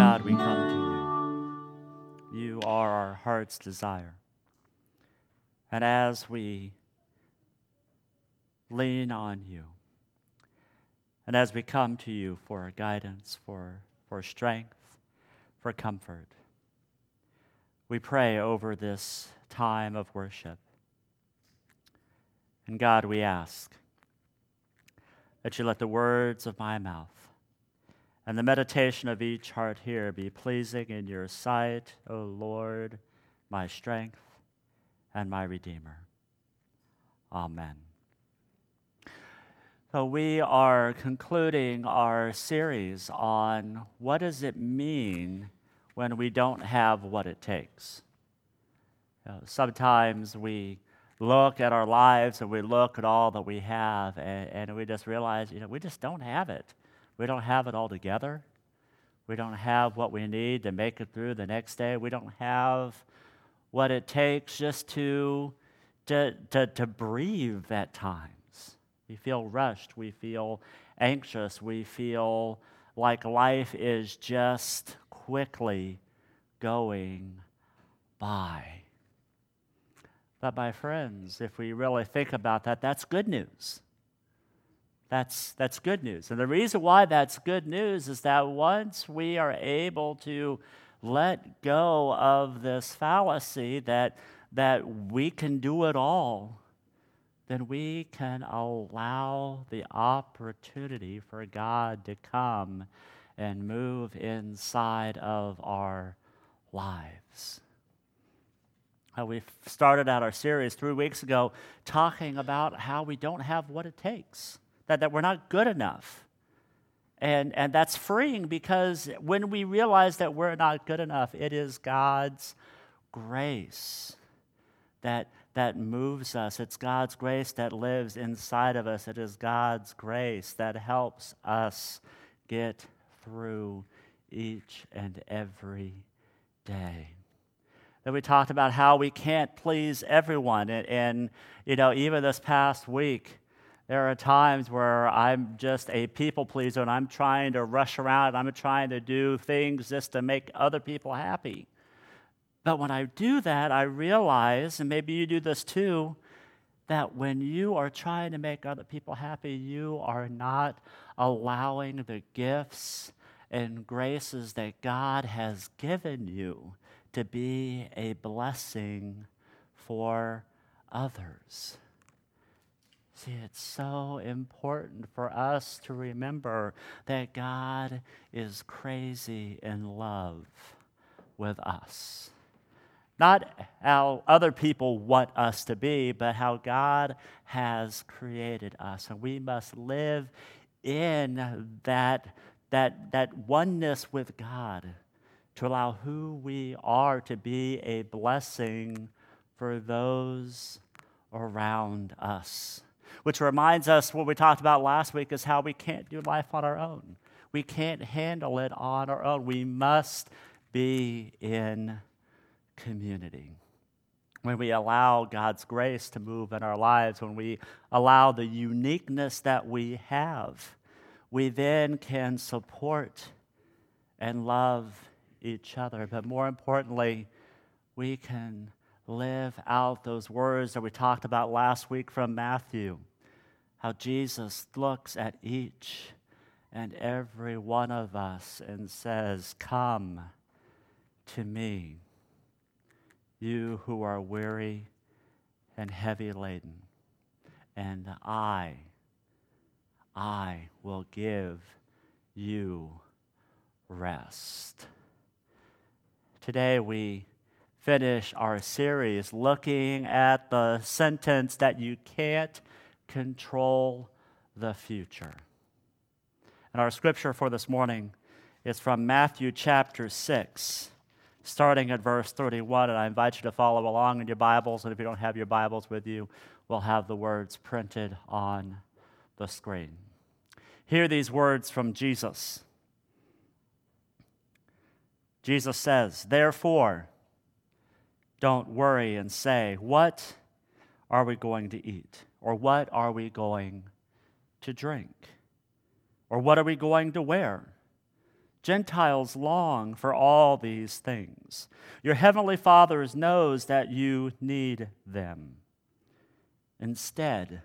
God, we come to you. You are our heart's desire. And as we lean on you. And as we come to you for guidance, for, for strength, for comfort, we pray over this time of worship. And God, we ask that you let the words of my mouth and the meditation of each heart here be pleasing in your sight, O Lord, my strength and my Redeemer. Amen. So we are concluding our series on what does it mean when we don't have what it takes. You know, sometimes we look at our lives and we look at all that we have and, and we just realize, you know, we just don't have it. We don't have it all together. We don't have what we need to make it through the next day. We don't have what it takes just to, to, to, to breathe at times. We feel rushed. We feel anxious. We feel like life is just quickly going by. But, my friends, if we really think about that, that's good news. That's, that's good news. And the reason why that's good news is that once we are able to let go of this fallacy that, that we can do it all, then we can allow the opportunity for God to come and move inside of our lives. Uh, we started out our series three weeks ago talking about how we don't have what it takes, that, that we're not good enough. And, and that's freeing because when we realize that we're not good enough, it is God's grace that, that moves us. It's God's grace that lives inside of us. It is God's grace that helps us get through each and every day. That we talked about how we can't please everyone. And, and, you know, even this past week, there are times where I'm just a people pleaser and I'm trying to rush around. And I'm trying to do things just to make other people happy. But when I do that, I realize, and maybe you do this too, that when you are trying to make other people happy, you are not allowing the gifts and graces that God has given you to be a blessing for others. See, it's so important for us to remember that God is crazy in love with us. Not how other people want us to be, but how God has created us. And we must live in that, that, that oneness with God to allow who we are to be a blessing for those around us. Which reminds us what we talked about last week is how we can't do life on our own. We can't handle it on our own. We must be in community. When we allow God's grace to move in our lives, when we allow the uniqueness that we have, we then can support and love each other. But more importantly, we can live out those words that we talked about last week from Matthew how Jesus looks at each and every one of us and says, Come to me you who are weary and heavy laden, and I, I will give you rest. Today we finish our series looking at the sentence that you can't control the future. And our scripture for this morning is from Matthew chapter 6, starting at verse 31. And I invite you to follow along in your Bibles. And if you don't have your Bibles with you, we'll have the words printed on the screen. Hear these words from Jesus. Jesus says, Therefore, don't worry and say, What are we going to eat? Or what are we going to drink? Or what are we going to wear? Gentiles long for all these things. Your heavenly Father knows that you need them. Instead,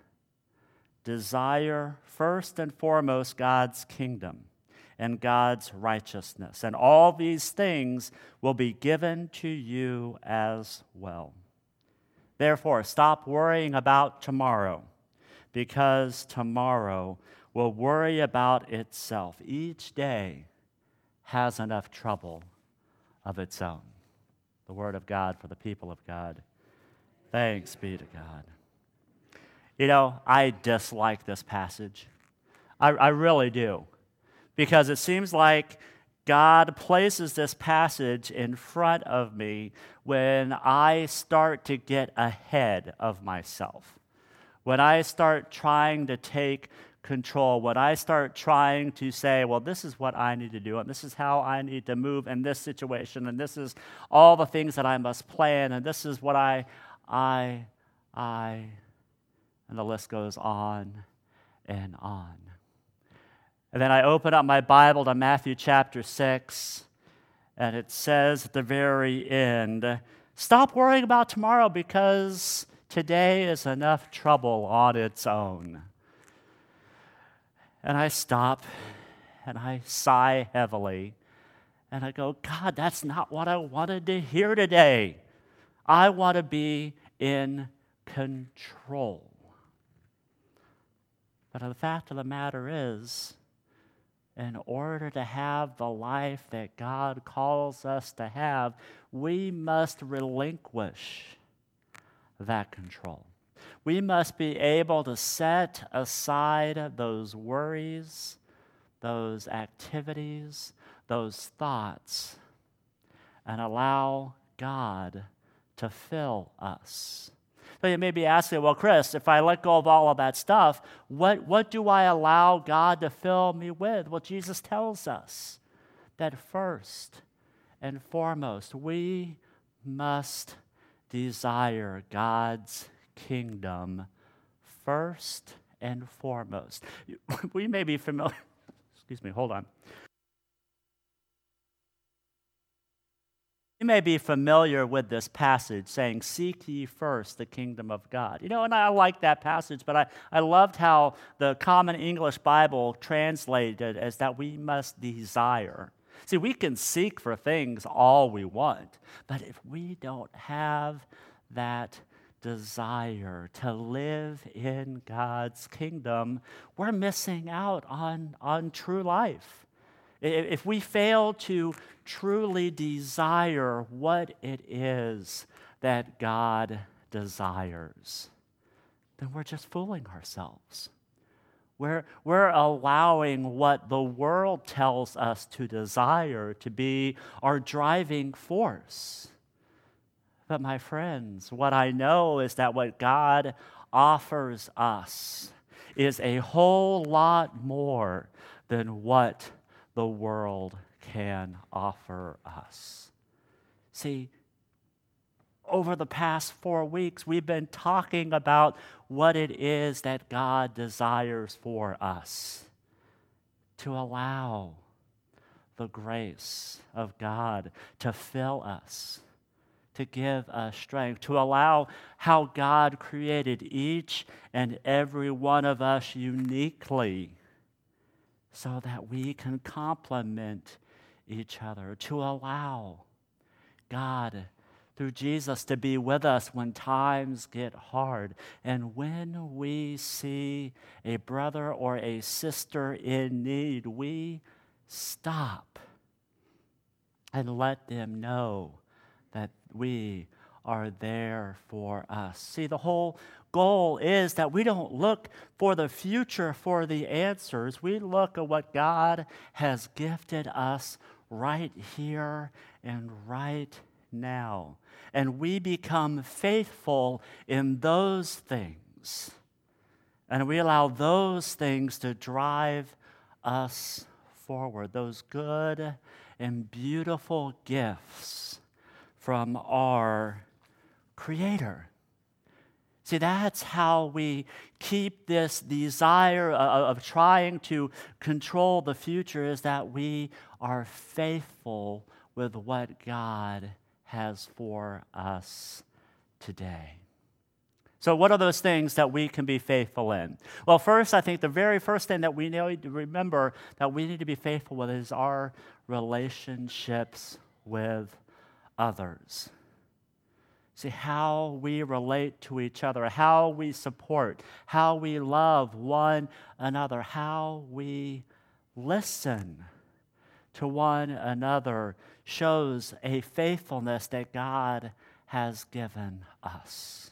desire first and foremost God's kingdom and God's righteousness, and all these things will be given to you as well. Therefore, stop worrying about tomorrow, because tomorrow will worry about itself. Each day has enough trouble of its own. The word of God for the people of God. Thanks be to God. You know, I dislike this passage. I, I really do. Because it seems like God places this passage in front of me when I start to get ahead of myself. When I start trying to take control, when I start trying to say, well, this is what I need to do, and this is how I need to move in this situation, and this is all the things that I must plan, and this is what I, I, I, and the list goes on and on. And then I open up my Bible to Matthew chapter 6, and it says at the very end, Stop worrying about tomorrow because today is enough trouble on its own. And I stop and I sigh heavily and I go, God, that's not what I wanted to hear today. I want to be in control. But the fact of the matter is, in order to have the life that God calls us to have, we must relinquish that control. We must be able to set aside those worries, those activities, those thoughts, and allow God to fill us. So you may be asking, well, Chris, if I let go of all of that stuff, what, what do I allow God to fill me with? Well, Jesus tells us that first and foremost, we must desire God's kingdom first and foremost. We may be familiar, excuse me, hold on. You may be familiar with this passage saying, Seek ye first the kingdom of God. You know, and I like that passage, but I, I loved how the Common English Bible translated as that we must desire. See, we can seek for things all we want, but if we don't have that desire to live in God's kingdom, we're missing out on, on true life. If we fail to truly desire what it is that God desires, then we're just fooling ourselves. We're, we're allowing what the world tells us to desire to be our driving force. But, my friends, what I know is that what God offers us is a whole lot more than what the world can offer us. See, over the past four weeks, we've been talking about what it is that God desires for us to allow the grace of God to fill us, to give us strength, to allow how God created each and every one of us uniquely so that we can complement each other, to allow God through Jesus to be with us when times get hard. And when we see a brother or a sister in need, we stop and let them know that we are there for us. See, the whole goal is that we don't look for the future for the answers. We look at what God has gifted us right here and right now. And we become faithful in those things. And we allow those things to drive us forward, those good and beautiful gifts from our Creator. See, that's how we keep this desire of, of, trying to control the future, is that we are faithful with what God has for us today. So, what are those things that we can be faithful in? Well, first, I think the very first thing that we need to remember that we need to be faithful with is our relationships with others. See, how we relate to each other, how we support, how we love one another, how we listen to one another shows a faithfulness that God has given us.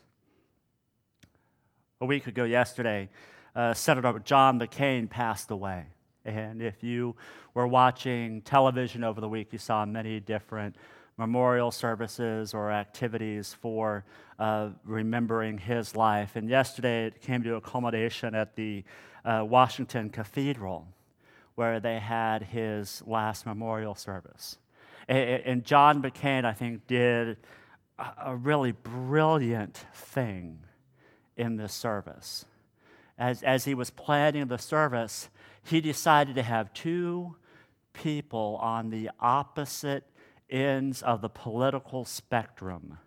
A week ago, yesterday, uh, Senator John McCain passed away. And if you were watching television over the week, you saw many different memorial services or activities for uh, remembering his life. And yesterday it came to a culmination at the uh, Washington Cathedral where they had his last memorial service. And John McCain, I think, did a really brilliant thing in this service. As, as he was planning the service, he decided to have two people on the opposite ends of the political spectrum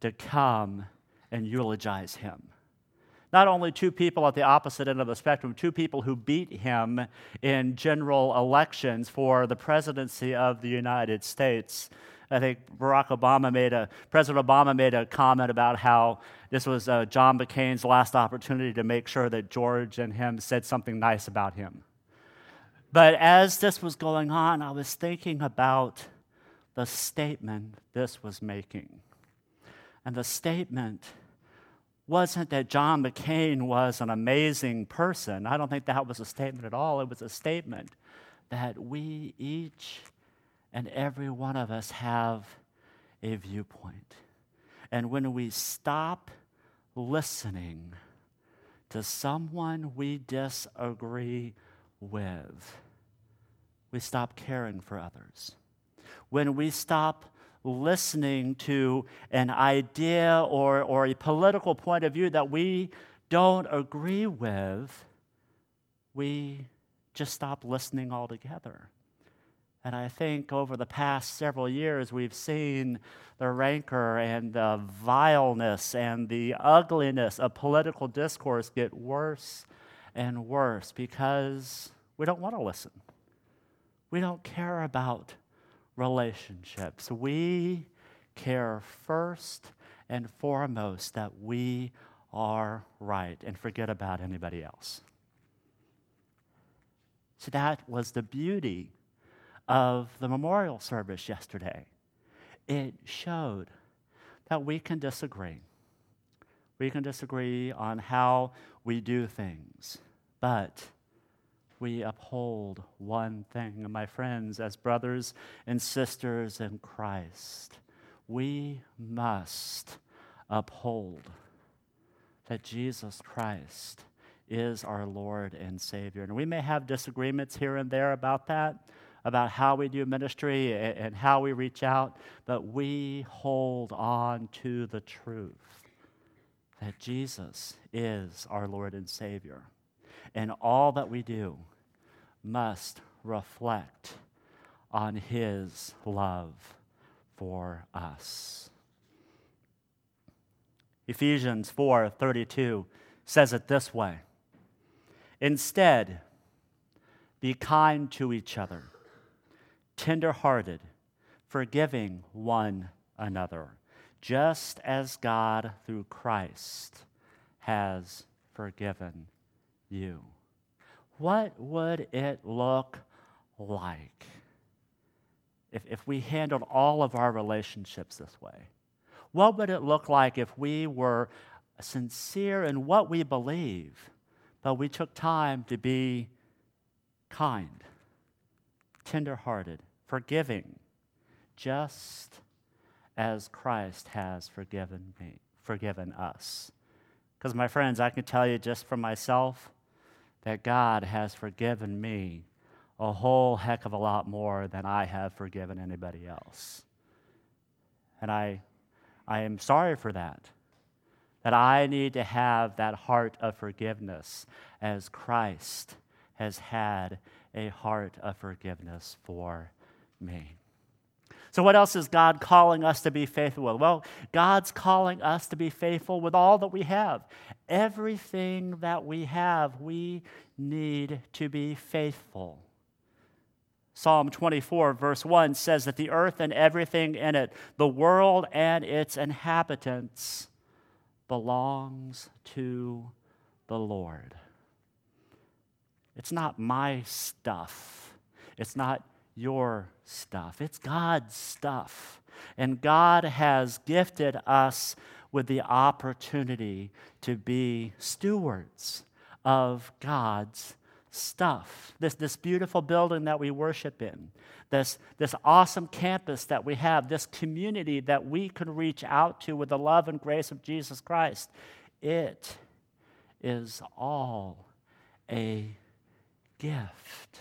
to come and eulogize him. Not only two people at the opposite end of the spectrum, two people who beat him in general elections for the presidency of the United States. I think Barack Obama made a, President Obama made a comment about how this was uh, John McCain's last opportunity to make sure that George and him said something nice about him. But as this was going on, I was thinking about the statement this was making. And the statement wasn't that John McCain was an amazing person. I don't think that was a statement at all. It was a statement that we each and every one of us have a viewpoint. And when we stop listening to someone we disagree with, we stop caring for others when we stop listening to an idea or, or a political point of view that we don't agree with, we just stop listening altogether. And I think over the past several years, we've seen the rancor and the vileness and the ugliness of political discourse get worse and worse because we don't want to listen. We don't care about relationships. We care first and foremost that we are right and forget about anybody else. So that was the beauty of the memorial service yesterday. It showed that we can disagree. We can disagree on how we do things, but we uphold one thing. My friends, as brothers and sisters in Christ, we must uphold that Jesus Christ is our Lord and Savior. And we may have disagreements here and there about that, about how we do ministry and how we reach out, but we hold on to the truth that Jesus is our Lord and Savior. And all that we do must reflect on his love for us. Ephesians 4:32 says it this way. Instead, be kind to each other, tender-hearted, forgiving one another, just as God through Christ has forgiven you what would it look like if, if we handled all of our relationships this way? What would it look like if we were sincere in what we believe, but we took time to be kind, tenderhearted, forgiving, just as Christ has forgiven me, forgiven us. Because, my friends, I can tell you just for myself that God has forgiven me a whole heck of a lot more than I have forgiven anybody else. And I, I am sorry for that. That I need to have that heart of forgiveness as Christ has had a heart of forgiveness for me. So, what else is God calling us to be faithful with? Well, God's calling us to be faithful with all that we have. Everything that we have, we need to be faithful. Psalm 24, verse 1 says that the earth and everything in it, the world and its inhabitants, belongs to the Lord. It's not my stuff. It's not your stuff. It's God's stuff. And God has gifted us with the opportunity to be stewards of God's stuff. This, this beautiful building that we worship in, this, this awesome campus that we have, this community that we can reach out to with the love and grace of Jesus Christ. It is all a gift.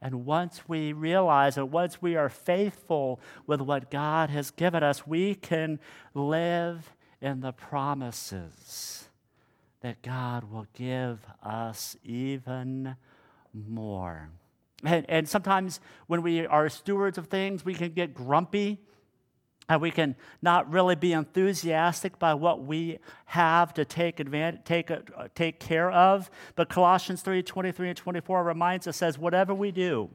And once we realize and once we are faithful with what God has given us, we can live in the promises that God will give us even more. And, and sometimes when we are stewards of things, we can get grumpy and we can not really be enthusiastic by what we have to take advantage, take, uh, take care of. But Colossians 3 23 and 24 reminds us, says, whatever we do,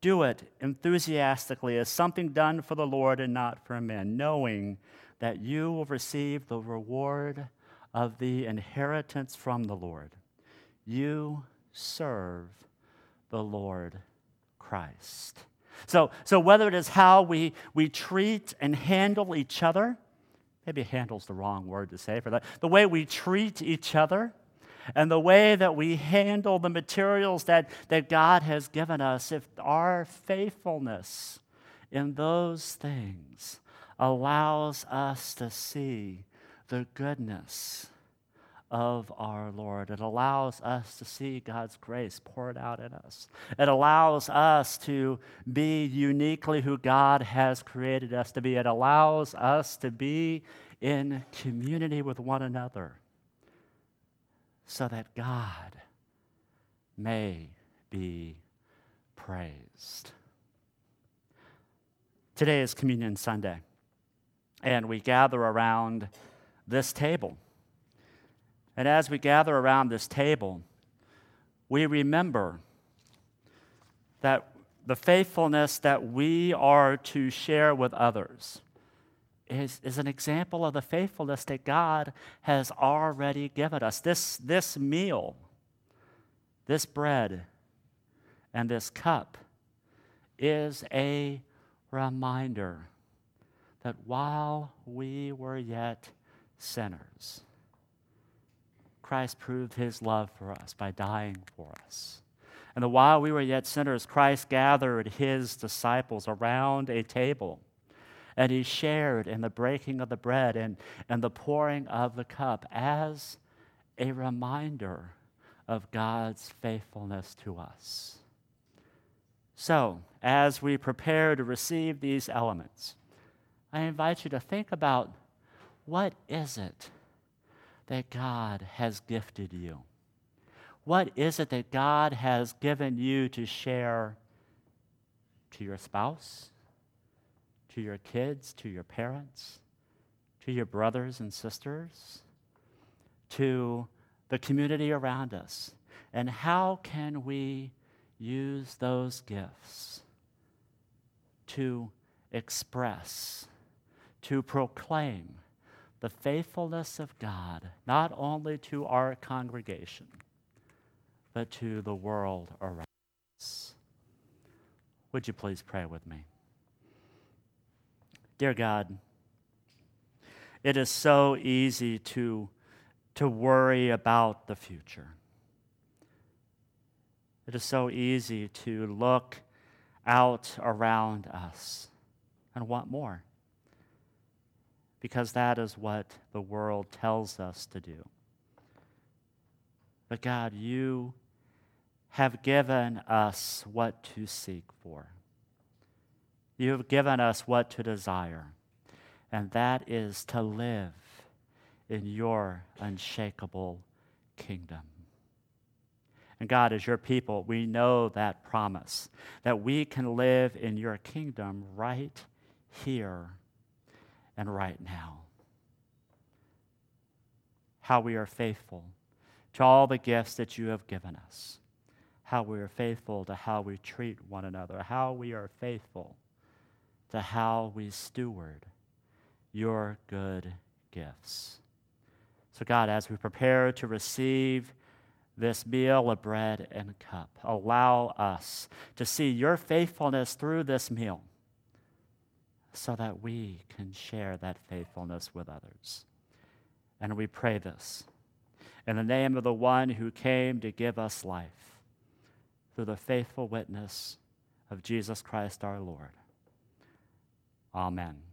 do it enthusiastically as something done for the Lord and not for men, knowing that you will receive the reward of the inheritance from the Lord. You serve the Lord Christ. So, so whether it is how we, we treat and handle each other, maybe handle's the wrong word to say for that, the way we treat each other, and the way that we handle the materials that, that God has given us, if our faithfulness in those things allows us to see the goodness of our Lord. It allows us to see God's grace poured out in us. It allows us to be uniquely who God has created us to be. It allows us to be in community with one another so that God may be praised. Today is Communion Sunday, and we gather around this table. And as we gather around this table, we remember that the faithfulness that we are to share with others is, is an example of the faithfulness that God has already given us. This, this meal, this bread, and this cup is a reminder that while we were yet sinners, Christ proved his love for us by dying for us. And while we were yet sinners, Christ gathered his disciples around a table and he shared in the breaking of the bread and, and the pouring of the cup as a reminder of God's faithfulness to us. So, as we prepare to receive these elements, I invite you to think about what is it that God has gifted you? What is it that God has given you to share to your spouse, to your kids, to your parents, to your brothers and sisters, to the community around us? And how can we use those gifts to express, to proclaim, the faithfulness of God, not only to our congregation, but to the world around us. Would you please pray with me? Dear God, it is so easy to, to worry about the future. It is so easy to look out around us and want more because that is what the world tells us to do. But God, you have given us what to seek for. You have given us what to desire, and that is to live in your unshakable kingdom. And God, as your people, we know that promise that we can live in your kingdom right here and right now. How we are faithful to all the gifts that you have given us. How we are faithful to how we treat one another. How we are faithful to how we steward your good gifts. So, God, as we prepare to receive this meal of bread and cup, allow us to see your faithfulness through this meal so that we can share that faithfulness with others. And we pray this in the name of the one who came to give us life through the faithful witness of Jesus Christ our Lord. Amen.